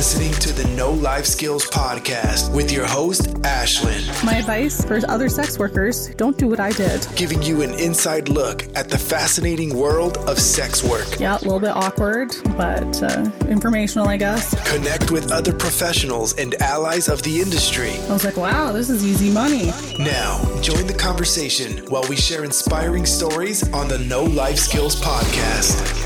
listening to the No Life Skills Podcast with your host, Ashlynn, My advice for other sex workers don't do what I did. giving you an inside look at the fascinating world of sex work. Yeah, a little bit awkward, but uh, informational, I guess. Connect with other professionals and allies of the industry. I was like, wow, this is easy money. Now, join the conversation while we share inspiring stories on the No Life Skills Podcast.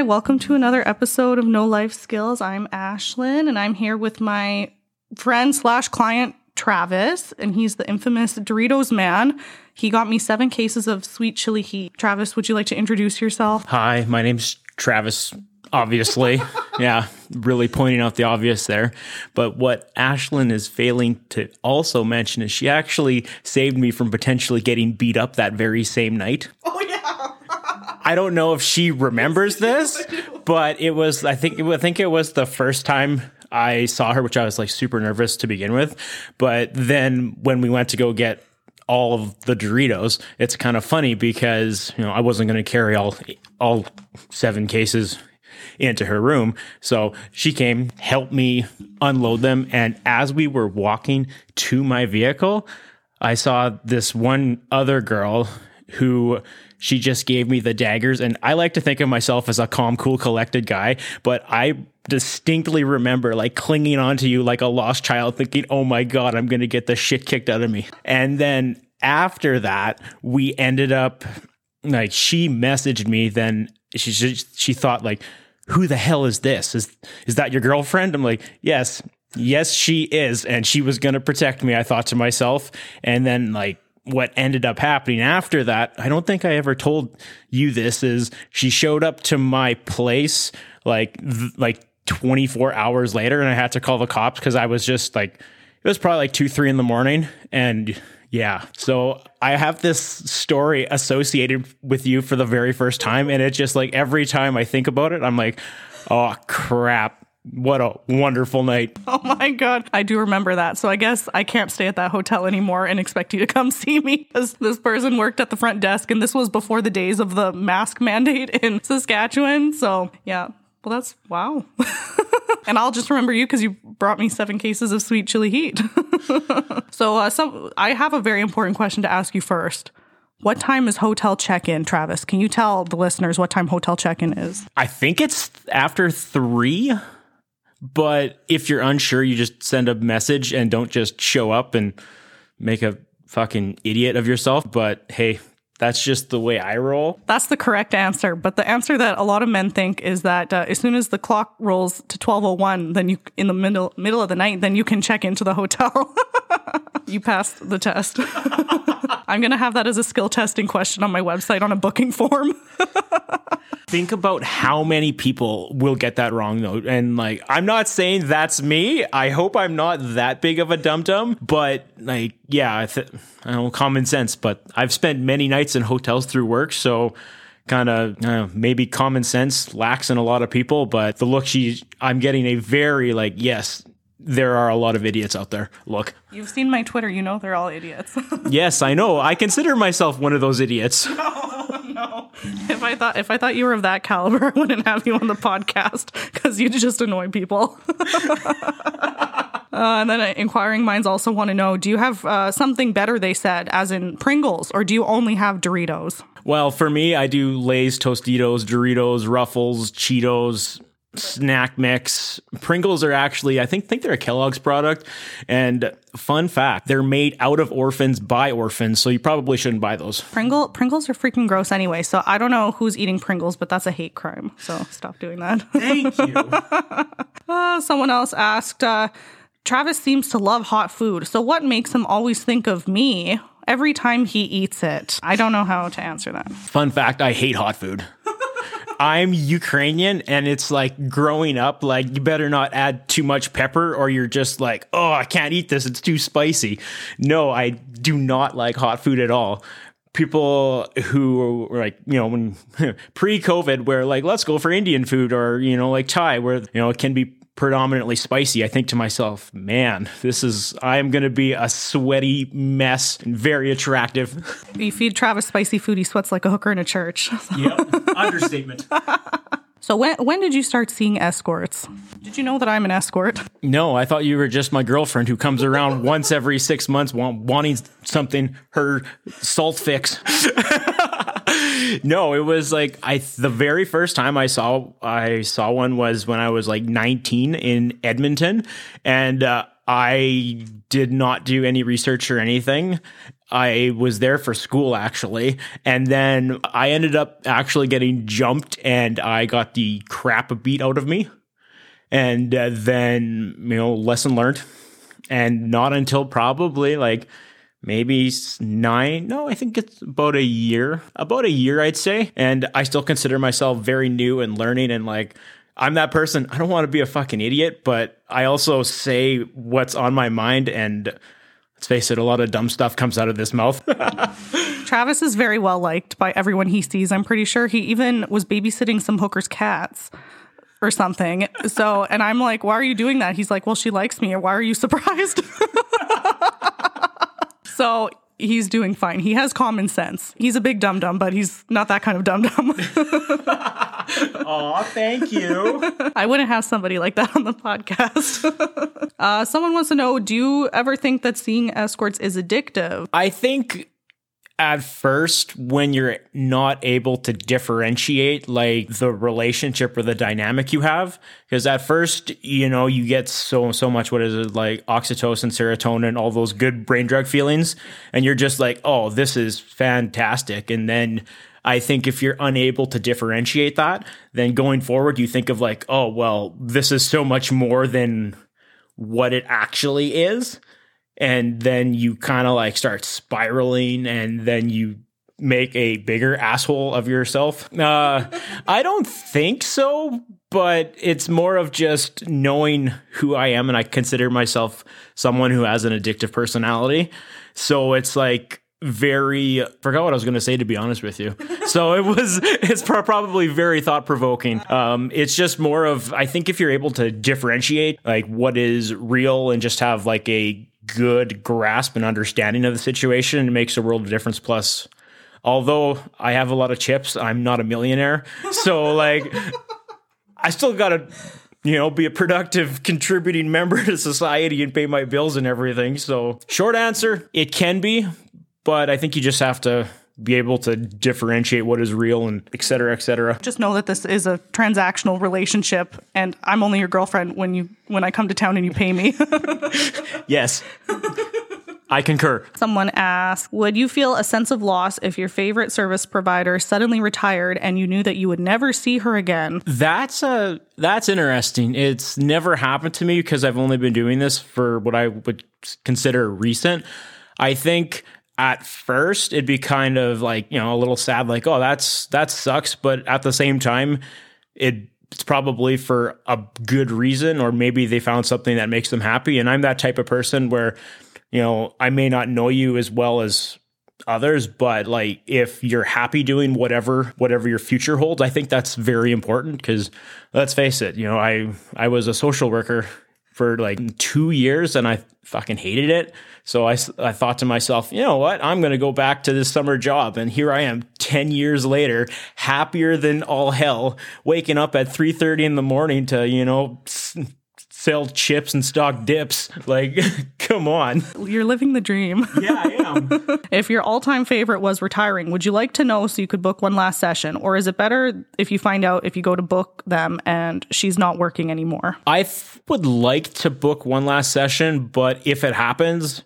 Hi, welcome to another episode of No Life Skills. I'm Ashlynn, and I'm here with my friend slash client Travis, and he's the infamous Doritos man. He got me seven cases of sweet chili heat. Travis, would you like to introduce yourself? Hi, my name's Travis, obviously. yeah, really pointing out the obvious there. But what Ashlynn is failing to also mention is she actually saved me from potentially getting beat up that very same night. I don't know if she remembers this, but it was I think I think it was the first time I saw her, which I was like super nervous to begin with. But then when we went to go get all of the Doritos, it's kind of funny because you know I wasn't going to carry all all seven cases into her room. So she came, helped me unload them, and as we were walking to my vehicle, I saw this one other girl who she just gave me the daggers. And I like to think of myself as a calm cool collected guy but I distinctly remember like clinging onto you like a lost child thinking oh my god I'm going to get the shit kicked out of me. And then after that we ended up like she messaged me then she she, she thought like who the hell is this? Is is that your girlfriend? I'm like yes. Yes she is. And she was going to protect me I thought to myself. And then like what ended up happening after that, I don't think I ever told you this is she showed up to my place like th- like 24 hours later and I had to call the cops cuz I was just like it was probably like 2 3 in the morning and yeah. So I have this story associated with you for the very first time and it's just like every time I think about it I'm like oh crap what a wonderful night. Oh my god, I do remember that. So I guess I can't stay at that hotel anymore and expect you to come see me because this person worked at the front desk, and this was before the days of the mask mandate in Saskatchewan. So yeah, well that's wow. and I'll just remember you because you brought me seven cases of sweet chili heat. so uh, some I have a very important question to ask you first. What time is hotel check-in, Travis? Can you tell the listeners what time hotel check-in is? I think it's after 3 but if you're unsure, you just send a message and don't just show up and make a fucking idiot of yourself. But hey, that's just the way I roll. That's the correct answer. But the answer that a lot of men think is that uh, as soon as the clock rolls to 1201, then you in the middle middle of the night, then you can check into the hotel. you passed the test. I'm going to have that as a skill testing question on my website on a booking form. Think about how many people will get that wrong though. And like, I'm not saying that's me. I hope I'm not that big of a dum dum, but like, yeah, I, th- I don't know, common sense, but I've spent many nights in hotels through work. So kind of uh, maybe common sense lacks in a lot of people, but the look she, I'm getting a very like, yes, there are a lot of idiots out there. Look. You've seen my Twitter. You know they're all idiots. yes, I know. I consider myself one of those idiots. no. no. If I thought if I thought you were of that caliber, I wouldn't have you on the podcast because you'd just annoy people. uh, and then uh, inquiring minds also want to know: Do you have uh, something better? They said, as in Pringles, or do you only have Doritos? Well, for me, I do Lay's, Tostitos, Doritos, Ruffles, Cheetos, snack mix. Pringles are actually, I think, think they're a Kellogg's product. And fun fact, they're made out of orphans by orphans, so you probably shouldn't buy those. Pringle Pringles are freaking gross anyway. So I don't know who's eating Pringles, but that's a hate crime. So stop doing that. Thank you. uh, someone else asked. Uh, Travis seems to love hot food. So what makes him always think of me every time he eats it? I don't know how to answer that. Fun fact, I hate hot food. I'm Ukrainian and it's like growing up, like you better not add too much pepper or you're just like, oh, I can't eat this. It's too spicy. No, I do not like hot food at all. People who were like, you know, when pre COVID, where like, let's go for Indian food or, you know, like Thai, where, you know, it can be predominantly spicy, I think to myself, man, this is, I am going to be a sweaty mess and very attractive. You feed Travis spicy food, he sweats like a hooker in a church. Yep. Understatement. So when when did you start seeing escorts? Did you know that I'm an escort? No, I thought you were just my girlfriend who comes around once every six months want, wanting something, her salt fix. no, it was like I the very first time I saw I saw one was when I was like 19 in Edmonton, and uh, I did not do any research or anything. I was there for school actually, and then I ended up actually getting jumped, and I got the crap beat out of me, and uh, then you know lesson learned, and not until probably like maybe nine no i think it's about a year about a year i'd say. And i still consider myself very new and learning and like i'm that person. I don't want to be a fucking idiot but i also say what's on my mind and let's face it a lot of dumb stuff comes out of this mouth Travis is very well liked by everyone he sees. I'm pretty sure he even was babysitting some hookers' cats or something. So, and I'm like, why are you doing that? He's like, well, she likes me. Why are you surprised? so he's doing fine. He has common sense. He's a big dum dum, but he's not that kind of dum dum. Aw, thank you I wouldn't have somebody like that on the podcast. uh, someone wants to know Do you ever think that seeing escorts is addictive? I think at first when you're not able to differentiate like the relationship or the dynamic you have? Because at first you know you get so so much what is it like oxytocin serotonin all those good brain drug feelings and you're just like oh this is fantastic. And then I think if you're unable to differentiate that, then going forward, you think of like, oh, well, this is so much more than what it actually is and then you kind of like start spiraling and then you make a bigger asshole of yourself. Uh, I don't think so, but it's more of just knowing who I am, and I consider myself someone who has an addictive personality. So it's like very forgot what I was going to say to be honest with you. So it was it's pro- probably very thought provoking. Um, it's just more of I think if you're able to differentiate like what is real and just have like a good grasp and understanding of the situation, it makes a world of difference. Plus, although I have a lot of chips, I'm not a millionaire. So like, I still gotta. You know, be a productive, contributing member to society and pay my bills and everything. So, short answer, it can be, but I think you just have to be able to differentiate what is real and et cetera, et cetera. Just know that this is a transactional relationship, and I'm only your girlfriend when you when I come to town and you pay me. Yes. I concur. Someone asked, Would you feel a sense of loss if your favorite service provider suddenly retired and you knew that you would never see her again? That's uh that's interesting. It's never happened to me because I've only been doing this for what I would consider recent. I think at first it'd be kind of like, you know, a little sad like, "Oh, that's that sucks," but at the same time it it's probably for a good reason or maybe they found something that makes them happy and I'm that type of person where you know, I may not know you as well as others, but like if you're happy doing whatever whatever your future holds, I think that's very important because let's face it, you know, I I was a social worker for like 2 years and I fucking hated it. So I, I thought to myself, you know what? I'm going to go back to this summer job and here I am 10 years later, happier than all hell, waking up at 3:30 in the morning to, you know, sell chips and stock dips. Like come on. You're living the dream. Yeah, I am. if your all time favorite was retiring, would you like to know so you could book one last session? Or is it better if you find out if you go to book them and she's not working anymore? I f- would like to book one last session, but if it happens,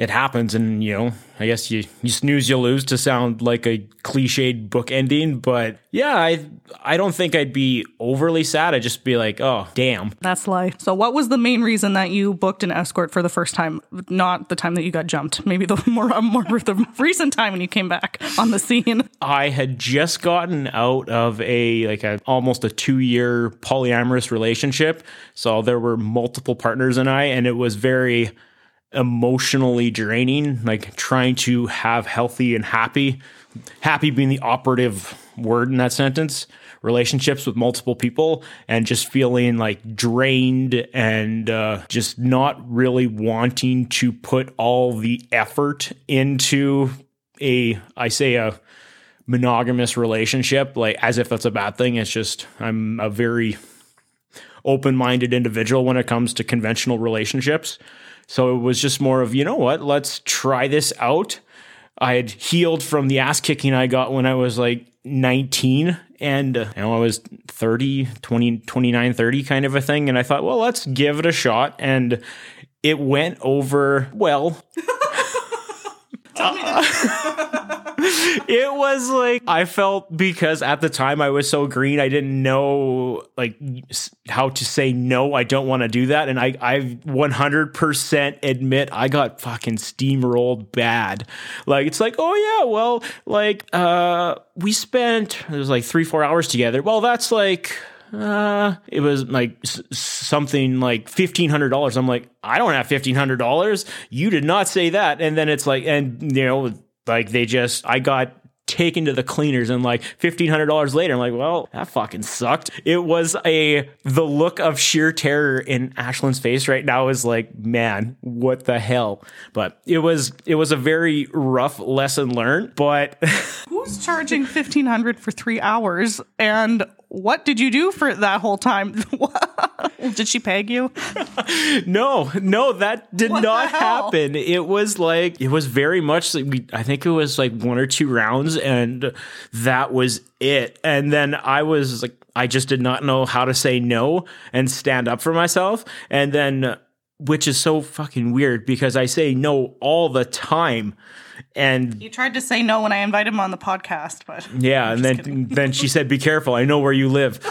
it happens, and you know, I guess you you snooze, you lose. To sound like a cliched book ending, but yeah, I I don't think I'd be overly sad. I'd just be like, oh damn. That's life So, what was the main reason that you booked an escort for the first time? Not the time that you got jumped. Maybe the more more the recent time when you came back on the scene. I had just gotten out of a like a almost a two year polyamorous relationship, so there were multiple partners and I, and it was very emotionally draining. Like trying to have healthy and happy, happy being the operative word in that sentence relationships with multiple people and just feeling like drained and uh, just not really wanting to put all the effort into a, I say, a monogamous relationship, like as if that's a bad thing. It's just, I'm a very open minded individual when it comes to conventional relationships. So it was just more of, you know what, let's try this out. I had healed from the ass kicking I got when I was like 19 and uh, I was 30, 20, 29, 30 kind of a thing. And I thought, well, let's give it a shot. And it went over well. it was like I felt because at the time I was so green, I didn't know like how to say no. I don't want to do that, and I I 100% admit I got fucking steamrolled bad. Like it's like oh yeah, well like uh we spent it was like three four hours together. Well that's like uh, it was like something like fifteen hundred dollars. I'm like, I don't have fifteen hundred dollars. You did not say that. And then it's like, and you know, like they just, I got taken to the cleaners and like $1500 later i'm like well that fucking sucked. It was a the look of sheer terror in Ashlynn's face right now is like man what the hell? But it was it was a very rough lesson learned but who's charging 1500 for three hours and what did you do for that whole time? did she peg you? no, no, that did what not happen. It was like it was very much like we, I think it was like one or two rounds, and that was it. And then I was like, I just did not know how to say no and stand up for myself. And then, which is so fucking weird because I say no all the time and he tried to say no when I invited him on the podcast, but yeah, and then kidding. then she said, "Be careful, I know where you live."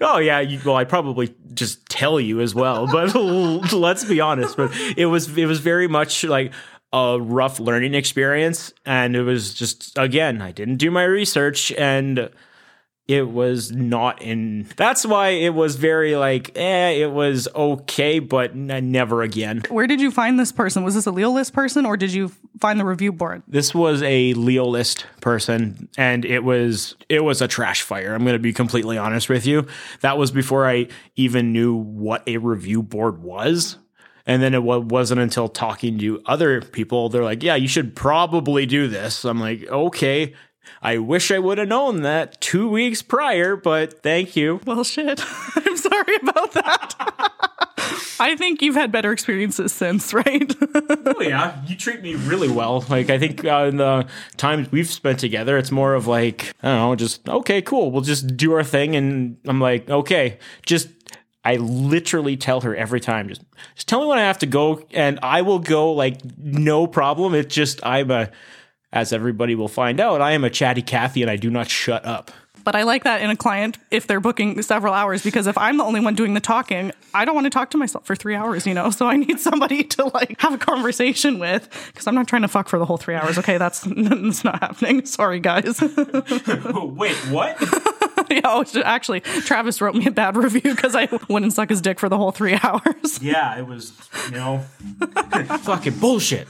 oh yeah, you, well I probably just tell you as well, but let's be honest. But it was it was very much like a rough learning experience, and it was just again I didn't do my research and it was not in that's why it was very like eh it was okay but n- never again. Where did you find this person? Was this a LeoList person or did you find the review board? This was a LeoList person and it was it was a trash fire. I'm going to be completely honest with you. That was before i even knew what a review board was. And then it wasn't until talking to other people, they're like, yeah, you should probably do this. I'm like, okay, I wish I would have known that two weeks prior, but thank you. Well, shit. I'm sorry about that. I think you've had better experiences since, right? oh yeah, you treat me really well. Like I think uh, in the times we've spent together, it's more of like I don't know, just okay, cool. We'll just do our thing, and I'm like, okay, just I literally tell her every time, just just tell me when I have to go, and I will go like no problem. It's just I'm a as everybody will find out, I am a chatty Cathy and I do not shut up. But I like that in a client if they're booking several hours because if I'm the only one doing the talking, I don't want to talk to myself for three hours, you know? So I need somebody to like have a conversation with because I'm not trying to fuck for the whole three hours. Okay, that's, that's not happening. Sorry, guys. Wait, what? yeah, oh, actually, Travis wrote me a bad review because I went and suck his dick for the whole three hours. Yeah, it was, you know, fucking bullshit.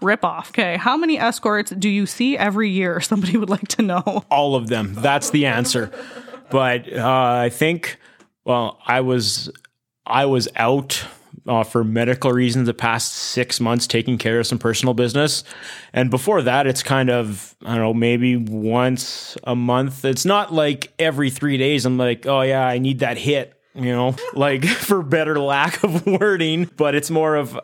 Rip off. Okay, how many escorts do you see every year? Somebody would like to know. All of them. That's the answer. But uh, I think, well, I was, I was out uh, for medical reasons the past six months taking care of some personal business. And before that, it's kind of, I don't know, maybe once a month. It's not like every three days I'm like, oh yeah, I need that hit, you know, like for better lack of wording, but it's more of,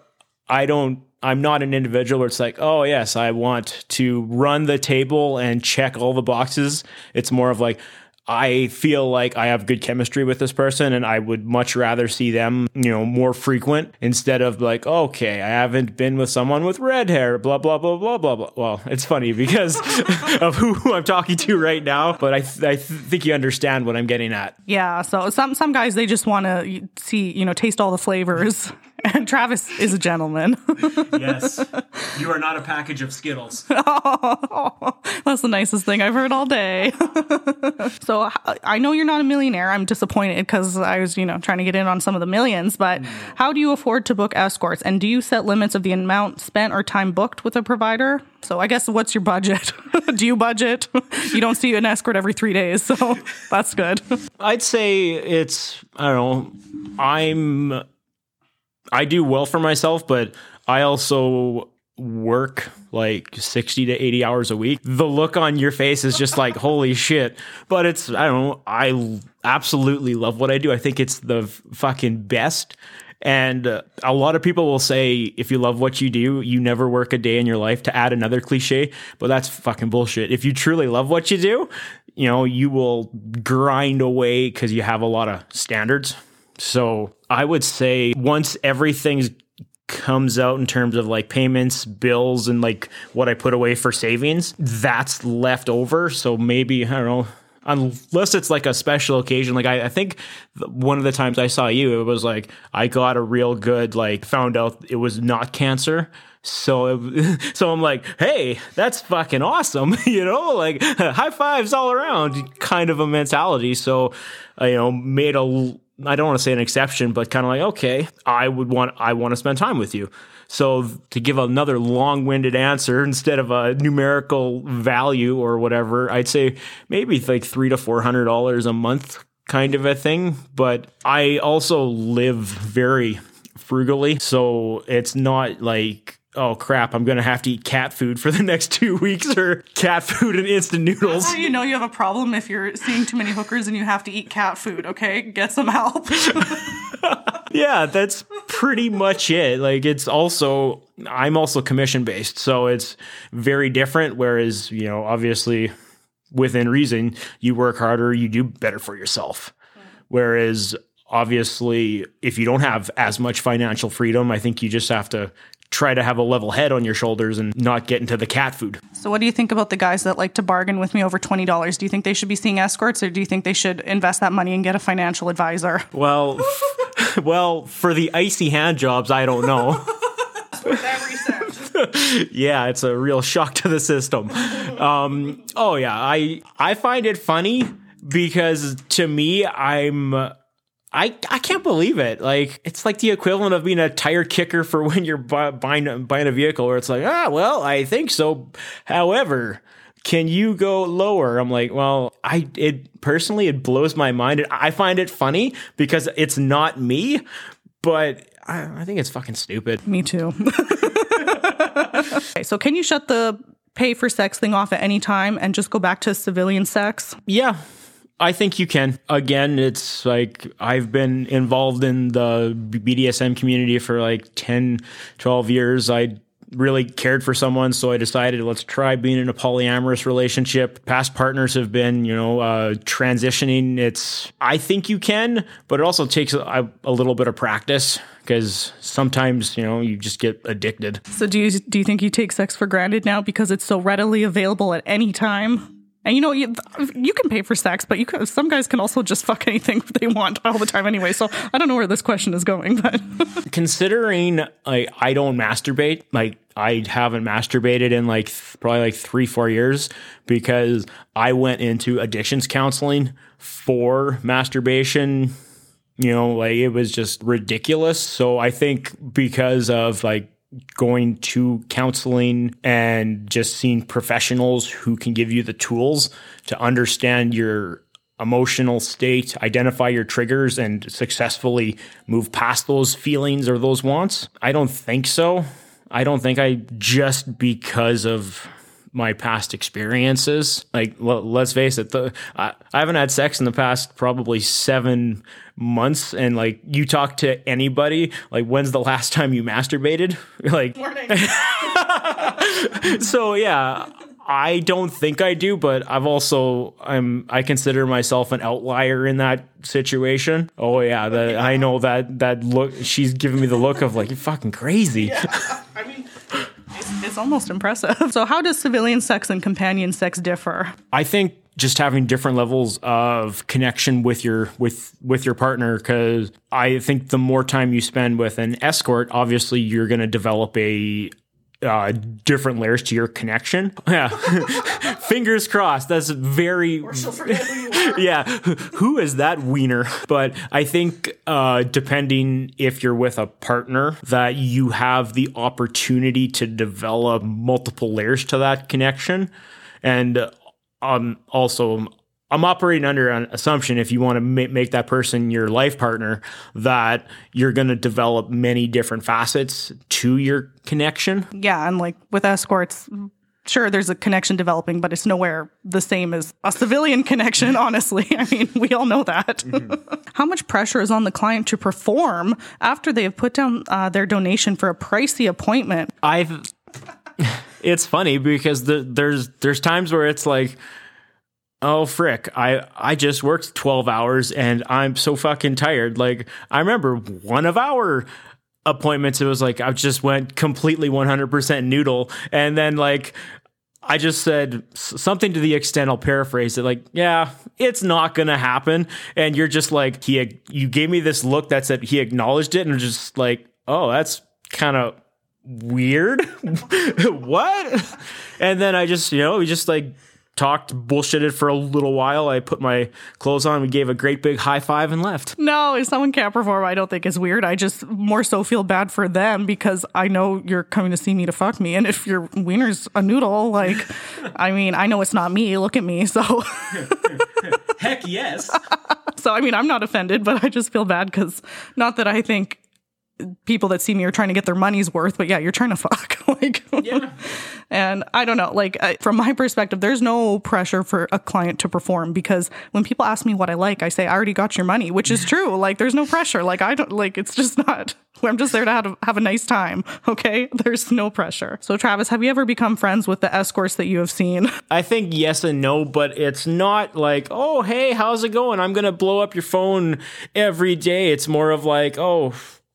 I don't I'm not an individual where it's like, oh, yes, I want to run the table and check all the boxes. It's more of like, I feel like I have good chemistry with this person and I would much rather see them, you know, more frequent instead of like, okay, I haven't been with someone with red hair, blah, blah, blah, blah, blah, blah. Well, it's funny because of who I'm talking to right now, but I, th- I th- think you understand what I'm getting at. Yeah. So some, some guys, they just want to see, you know, taste all the flavors And Travis is a gentleman. yes. You are not a package of Skittles. That's the nicest thing I've heard all day. so I know you're not a millionaire. I'm disappointed because I was, you know, trying to get in on some of the millions. But how do you afford to book escorts? And do you set limits of the amount spent or time booked with a provider? So I guess what's your budget? do you budget? you don't see an escort every three days, so that's good. I'd say it's I don't know. I'm I do well for myself, but I also work like 60 to 80 hours a week. The look on your face is just like holy shit. But it's I don't know, I absolutely love what I do. I think it's the fucking best. And uh, a lot of people will say, if you love what you do, you never work a day in your life to add another cliche, but that's fucking bullshit. If you truly love what you do, you know, you will grind away because you have a lot of standards. So I would say once everything's comes out in terms of like payments, bills, and like what I put away for savings, that's left over. So maybe, I don't know, unless it's like a special occasion. Like I, I think one of the times I saw you, it was like I got a real good, like found out it was not cancer. So, so I'm like, hey, that's fucking awesome, you know, like high fives all around, kind of a mentality. So, you know, made a I don't want to say an exception, but kind of like, okay, I would want, I want to spend time with you. So to give another long-winded answer instead of a numerical value or whatever, I'd say maybe like three to four hundred dollars a month, kind of a thing. But I also live very frugally, so it's not like oh crap, I'm gonna have to eat cat food for the next two weeks or cat food and instant noodles. How you know you have a problem if you're seeing too many hookers and you have to eat cat food, okay? Get some help. yeah, that's pretty much it. Like it's also I'm also commission based, so it's very different. Whereas, you know, obviously within reason, you work harder, you do better for yourself. Whereas obviously if you don't have as much financial freedom, I think you just have to try to have a level head on your shoulders and not get into the cat food. So, what do you think about the guys that like to bargain with me over twenty dollars? Do you think they should be seeing escorts, or do you think they should invest that money and get a financial advisor? Well, well, for the icy hand jobs, I don't know. Yeah, it's a real shock to the system. Um, oh yeah, I I find it funny because to me, I'm. I, I can't believe it. Like it's like the equivalent of being a tire kicker for when you're bu- buying buying a vehicle, where it's like, ah, well, I think so. However, can you go lower? I'm like, well, I it personally it blows my mind. I find it funny because it's not me, but I, I think it's fucking stupid. Me too. okay, so, can you shut the pay for sex thing off at any time and just go back to civilian sex? Yeah, I think you can. Again, it's like I've been involved in the BDSM community for like 10, 12 years. I really cared for someone, so I decided let's try being in a polyamorous relationship. Past partners have been, you know, uh, transitioning. It's I think you can, but it also takes a, a little bit of practice because sometimes you know you just get addicted. So, do you do you think you take sex for granted now because it's so readily available at any time? And you know, you, you can pay for sex, but you can, some guys can also just fuck anything they want all the time anyway. So I don't know where this question is going, but considering like I don't masturbate, like I haven't masturbated in like th- probably like three, four years because I went into addictions counseling for masturbation. You know, like it was just ridiculous. So I think because of like going to counseling and just seeing professionals who can give you the tools to understand your emotional state, identify your triggers, and successfully move past those feelings or those wants? I don't think so. I don't think I just because of my past experiences. Like, l- let's face it, the I, I haven't had sex in the past probably seven months, and like you talk to anybody, like when's the last time you masturbated? Like, so yeah. I don't think I do, but I've also I'm I consider myself an outlier in that situation. Oh yeah, that I know that that look she's giving me the look of like you're fucking crazy. Mean, it's, almost impressive. So, how does civilian sex and companion sex differ? I think just having different levels of connection with your with with your partner because I think the more time you spend with an escort, obviously you're going to develop a uh, different layers to your connection. Yeah, fingers crossed. That's very. yeah, who is that wiener? But I think uh, depending if you're with a partner, that you have the opportunity to develop multiple layers to that connection, and um, also I'm operating under an assumption if you want to ma- make that person your life partner that you're going to develop many different facets to your connection. Yeah, and like with escorts, sure there's a connection developing, but it's nowhere the same as a civilian connection, honestly. I mean, we all know that. Mm-hmm. How much pressure is on the client to perform after they have put down uh, their donation for a pricey appointment? I've it's funny because the, there's there's times where it's like oh frick i i just worked 12 hours and i'm so fucking tired like i remember one of our appointments it was like i just went completely 100% noodle and then like I just said something to the extent I'll paraphrase it like, yeah, it's not to happen. And you're just like, he, you gave me this look that said he acknowledged it and just like, oh, that's kind of weird. what? And then I just, you know, we just like talked, bullshitted for a little while. I put my clothes on. We gave a great big high five and left. No, if someone can't perform, I don't think it's weird. I just more so feel bad for them because I know you're coming to see me to fuck me. And if your wiener's a noodle, like, I mean, I know it's not me. Look at me. So. Heck yes. so, I mean, I'm not offended, but I just feel bad because not that I think people that see me are trying to get their money's worth, but yeah, you're trying to fuck. like, yeah. and I don't know, like I, from my perspective, there's no pressure for a client to perform because when people ask me what I like, I say, I already got your money, which is true. Like, there's no pressure. Like, I don't like, it's just not, I'm just there to have, have a nice time. Okay. There's no pressure. So Travis, have you ever become friends with the escorts that you have seen? I think yes and no, but it's not like, oh, hey, how's it going? I'm going to blow up your phone every day. It's more of like, oh,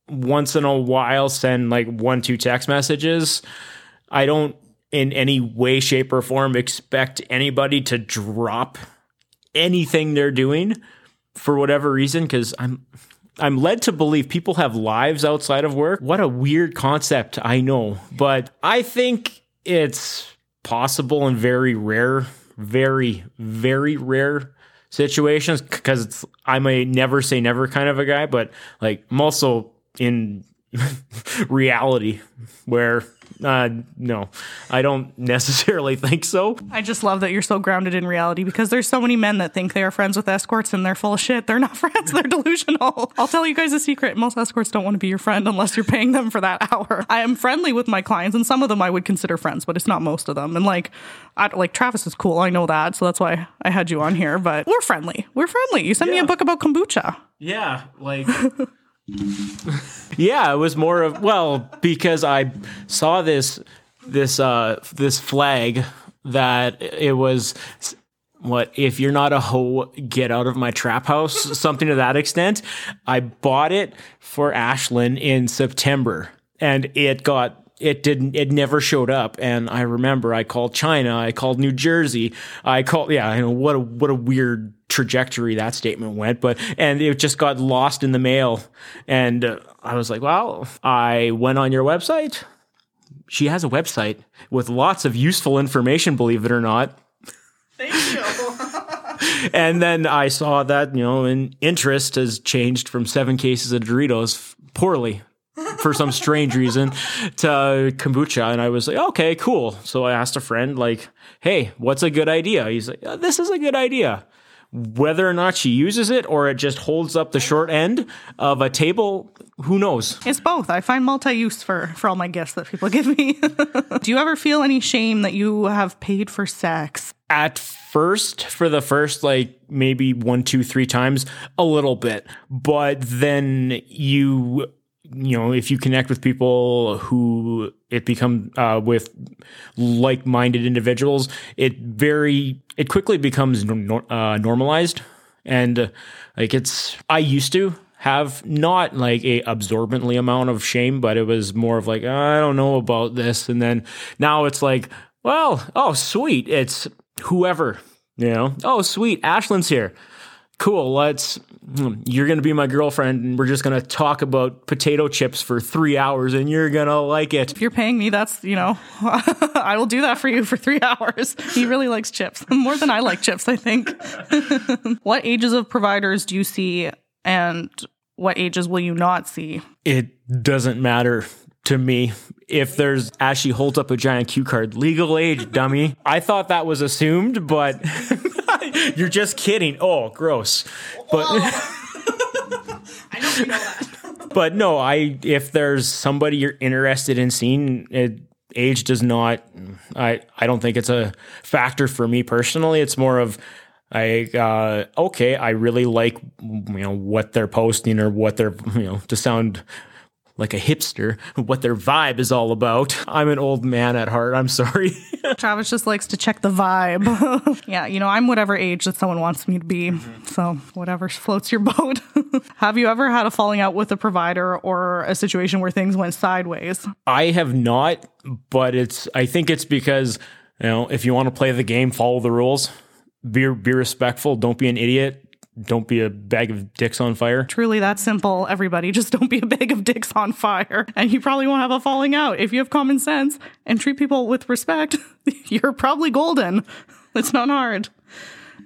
once in a while send like one, two text messages. I don't in any way, shape, or form expect anybody to drop anything they're doing for whatever reason, because I'm I'm led to believe people have lives outside of work. What a weird concept, I know. But I think it's possible and very rare, very, very rare situations because I'm a never say never kind of a guy, but like I'm also in reality where uh, no, I don't necessarily think so. I just love that you're so grounded in reality because there's so many men that think they are friends with escorts and they're full of shit. They're not friends, they're delusional. I'll tell you guys a secret. Most escorts don't want to be your friend unless you're paying them for that hour. I am friendly with my clients and some of them I would consider friends, but it's not most of them. And like, I, like Travis is cool. I know that. So that's why I had you on here, but we're friendly. We're friendly. You sent yeah. me a book about kombucha. Yeah. Like, yeah, it was more of well because I saw this this uh this flag that it was what if you're not a hoe get out of my trap house something to that extent. I bought it for Ashlynn in september and it got it didn't it never showed up. And i remember i called china i called new jersey i called yeah i know what a what a weird trajectory that statement went, but and it just got lost in the mail. And uh, I was like, well, I went on your website. She has a website with lots of useful information, believe it or not. Thank you. and then I saw that, you know, in interest has changed from seven cases of Doritos poorly for some strange reason to kombucha. And I was like, okay, cool. So I asked a friend, like, hey, what's a good idea? He's like, oh, this is a good idea whether or not she uses it or it just holds up the short end of a table, who knows? It's both. I find multi-use for for all my gifts that people give me. Do you ever feel any shame that you have paid for sex? At first, for the first like maybe one, two, three times, a little bit, but then you you know if you connect with people who it become uh, with like-minded individuals it very it quickly becomes uh, normalized. And uh, like it's i used to have not like a absorbently amount of shame but it was more of like i don't know about this. And then now it's like well oh sweet it's whoever You know, oh sweet, Ashlynn's here. Cool. Let's. You're gonna be my girlfriend, and we're just gonna talk about potato chips for three hours, and you're gonna like it. If you're paying me, that's, you know, I will do that for you for three hours. He really likes chips more than I like chips, I think. what ages of providers do you see and what ages will you not see? It doesn't matter to me if there's as she holds up a giant cue card. Legal age, dummy. I thought that was assumed, but you're just kidding. Oh, gross. But. I know you know that. but no, I if there's somebody you're interested in seeing, it, age does not. I I don't think it's a factor for me personally. It's more of I uh, okay, I really like you know what they're posting or what they're you know to sound like a hipster, what their vibe is all about. I'm an old man at heart. I'm sorry. Travis just likes to check the vibe. yeah, you know, I'm whatever age that someone wants me to be. So, whatever floats your boat. Have you ever had a falling out with a provider or a situation where things went sideways? I have not, but it's I think it's because you know if you want to play the game, follow the rules. Be be respectful. Don't be an idiot. Don't be a bag of dicks on fire. Truly that simple, everybody. Just don't be a bag of dicks on fire. And you probably won't have a falling out. If you have common sense and treat people with respect, you're probably golden. It's not hard.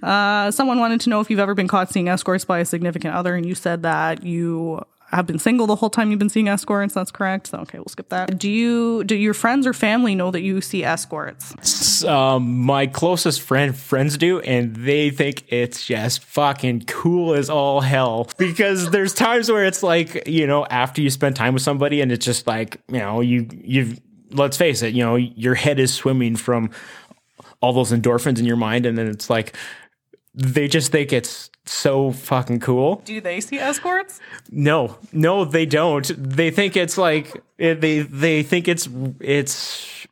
Uh, someone wanted to know if you've ever been caught seeing escorts by a significant other, and you said that you have been single the whole time you've been seeing escorts. That's correct. So okay, we'll skip that. Do you do your friends or family know that you see escorts? Um, my closest friend friends do, and they think it's just fucking cool as all hell. Because there's times where it's like you know after you spend time with somebody, and it's just like you know you you've let's face it, you know your head is swimming from all those endorphins in your mind, and then it's like they just think it's so fucking cool. Do they see escorts? No, no, they don't. They think it's like they they think it's it's.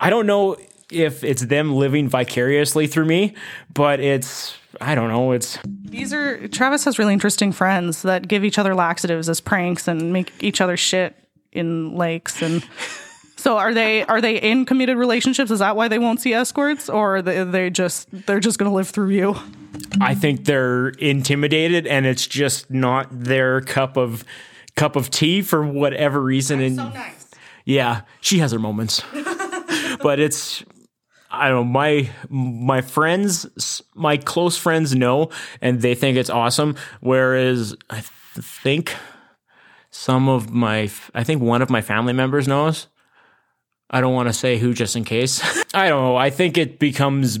I don't know if it's them living vicariously through me, but it's I don't know. It's These are Travis has really interesting friends that give each other laxatives as pranks and make each other shit in lakes and so are they are they in committed relationships? Is that why they won't see escorts, or are they, they just they're just gonna live through you? I think they're intimidated, and it's just not their cup of cup of tea for whatever reason. and nice. yeah, she has her moments, but it's I don't know my my friends, my close friends know, and they think it's awesome. Whereas I th- think some of my, I think one of my family members knows. I don't want to say who just in case. I don't know. I think it becomes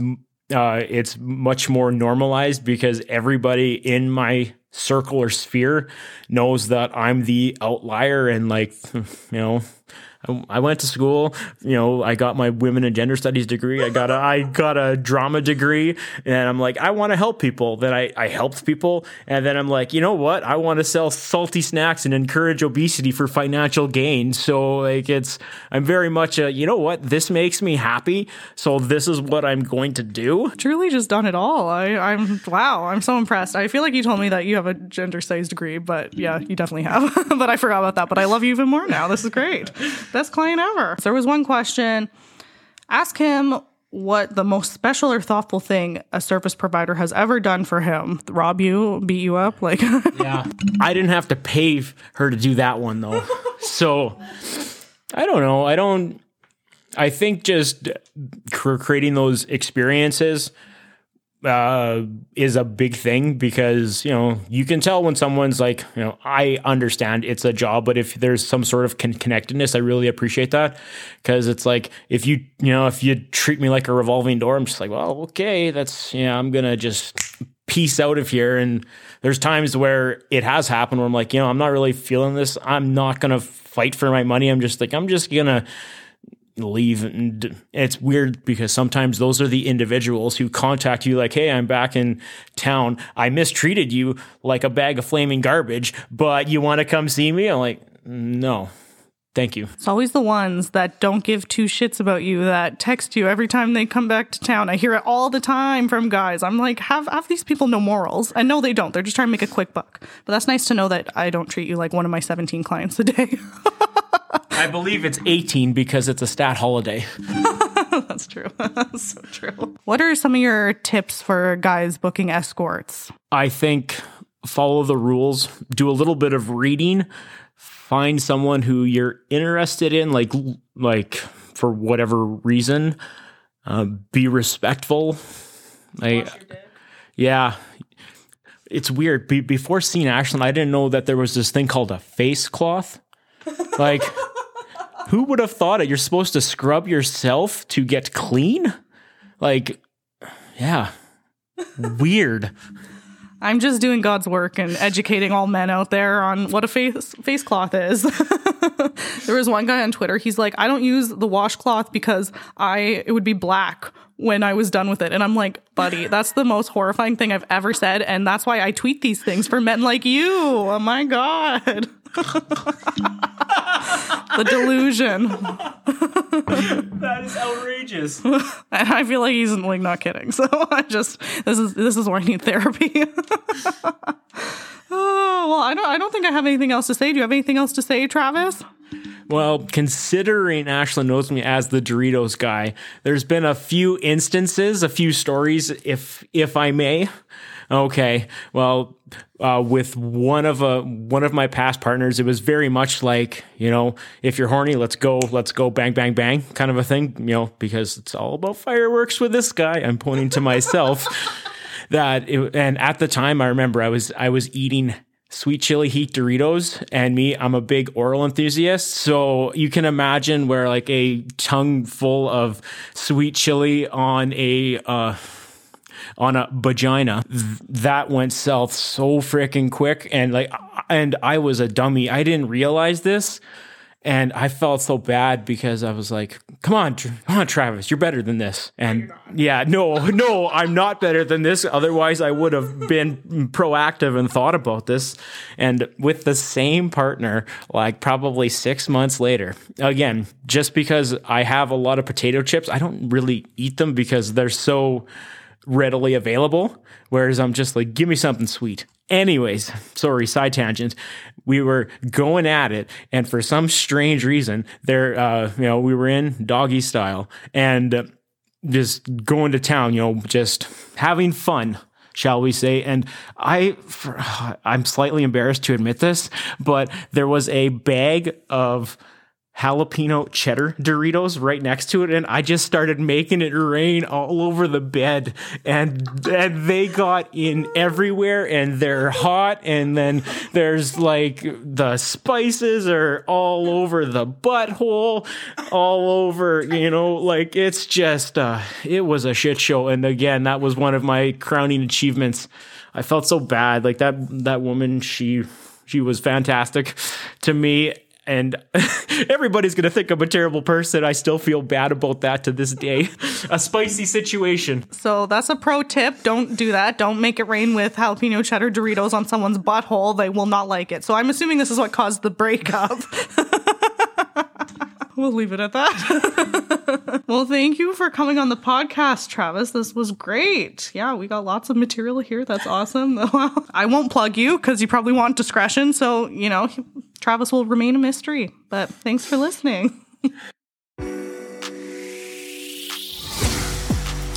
uh, it's much more normalized because everybody in my circle or sphere knows that I'm the outlier and like you know I, went to school you know I got my women and gender studies degree I got a I got a drama degree and I'm like I want to help people then I, I helped people and then I'm like you know what I want to sell salty snacks and encourage obesity for financial gain so like it's I'm very much a you know what this makes me happy so this is what I'm going to do Truly just done it all. I, I'm wow, I'm so impressed. I feel like you told me that you have a gender studies degree, but yeah, you definitely have. but I forgot about that. But I love you even more now. This is great. Best client ever. So there was one question. Ask him what the most special or thoughtful thing a service provider has ever done for him. Rob you, beat you up, like Yeah. I didn't have to pay her to do that one though. So I don't know. I don't I think just creating those experiences uh, is a big thing because you know you can tell when someone's like you know I understand it's a job, but if there's some sort of con- connectedness, I really appreciate that. Because it's like if you you know if you treat me like a revolving door, I'm just like well okay that's yeah I'm gonna just piece out of here. And there's times where it has happened where I'm like you know I'm not really feeling this. I'm not gonna fight for my money. I'm just like I'm just gonna leave and it's weird because sometimes those are the individuals who contact you like hey i'm back in town i mistreated you like a bag of flaming garbage but you want to come see me i'm like no thank you It's always the ones that don't give two shits about you that text you every time they come back to town. I hear it all the time from guys. I'm like, have have these people no morals? And no, they don't. They're just trying to make a quick buck. But that's nice to know that I don't treat you like one of my 17 clients a day. i believe it's 18 because it's a stat holiday That's true. That's so true. What are some of your tips for guys booking escorts? I think follow the rules, do a little bit of reading, find someone who you're interested in, like like for whatever reason. Uh, be respectful. Like, yeah, it's weird. Be- before seeing Ashlynn, I didn't know that there was this thing called a face cloth. Like, who would have thought it? You're supposed to scrub yourself to get clean. Like, yeah, weird. I'm just doing God's work and educating all men out there on what a face face cloth is. there was one guy on Twitter. He's like, I don't use the washcloth because I it would be black when I was done with it. And I'm like, buddy, that's the most horrifying thing I've ever said. And that's why I tweet these things for men like you. Oh my God. The delusion. That is outrageous. And I feel like he's like not kidding. So I just this is this is why I need therapy. oh, well, I don't I don't think I have anything else to say. Do you have anything else to say, Travis? Well, considering Ashlynn knows me as the Doritos guy, there's been a few instances, a few stories, if if I may. Okay, well, uh, with one of a one of my past partners, it was very much like you know, if you're horny, let's go, let's go, bang, bang, bang, kind of a thing. You know, because it's all about fireworks with this guy. I'm pointing to myself. that it, and at the time, I remember I was I was eating sweet chili heat Doritos. And me, I'm a big oral enthusiast. So you can imagine where like a tongue full of sweet chili on a, uh, on a vagina th- that went south so freaking quick. And like and i was a dummy. I didn't realize this. And i felt so bad because i was like come on come on travis you're better than this. And yeah no no i'm not better than this. Otherwise i would have been proactive and thought about this. And with the same partner like probably six months later again just because i have a lot of potato chips i don't really eat them because they're so readily available. Whereas I'm just like, give me something sweet. Anyways, sorry, side tangent. We were going at it, and for some strange reason, there, uh, you know, we were in doggy style and uh, just going to town, you know, just having fun shall we say. And I, for, I'm slightly embarrassed to admit this, but there was a bag of jalapeno cheddar Doritos right next to it, and I just started making it rain all over the bed, and and they got in everywhere, and they're hot, and then there's like the spices are all over the butthole, all over, you know, like it's just uh, it was a shit show, and again, that was one of my crowning achievements. I felt so bad, like that that woman, she she was fantastic to me and everybody's going to think I'm a terrible person. I still feel bad about that to this day. a spicy situation. So that's a pro tip. Don't do that. Don't make it rain with jalapeno cheddar Doritos on someone's butthole. They will not like it. So I'm assuming this is what caused the breakup. we'll leave it at that. well, thank you for coming on the podcast, Travis. This was great. Yeah, we got lots of material here. That's awesome. I won't plug you because you probably want discretion. So, you know, Travis will remain a mystery. But thanks for listening.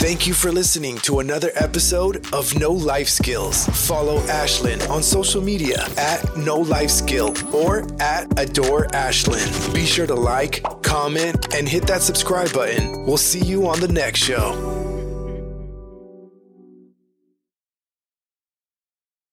Thank you for listening to another episode of No Life Skills. Follow Ashlynn on social media at No Life Skill or at Adore Ashlynn. Be sure to like, comment, and hit that subscribe button. We'll see you on the next show.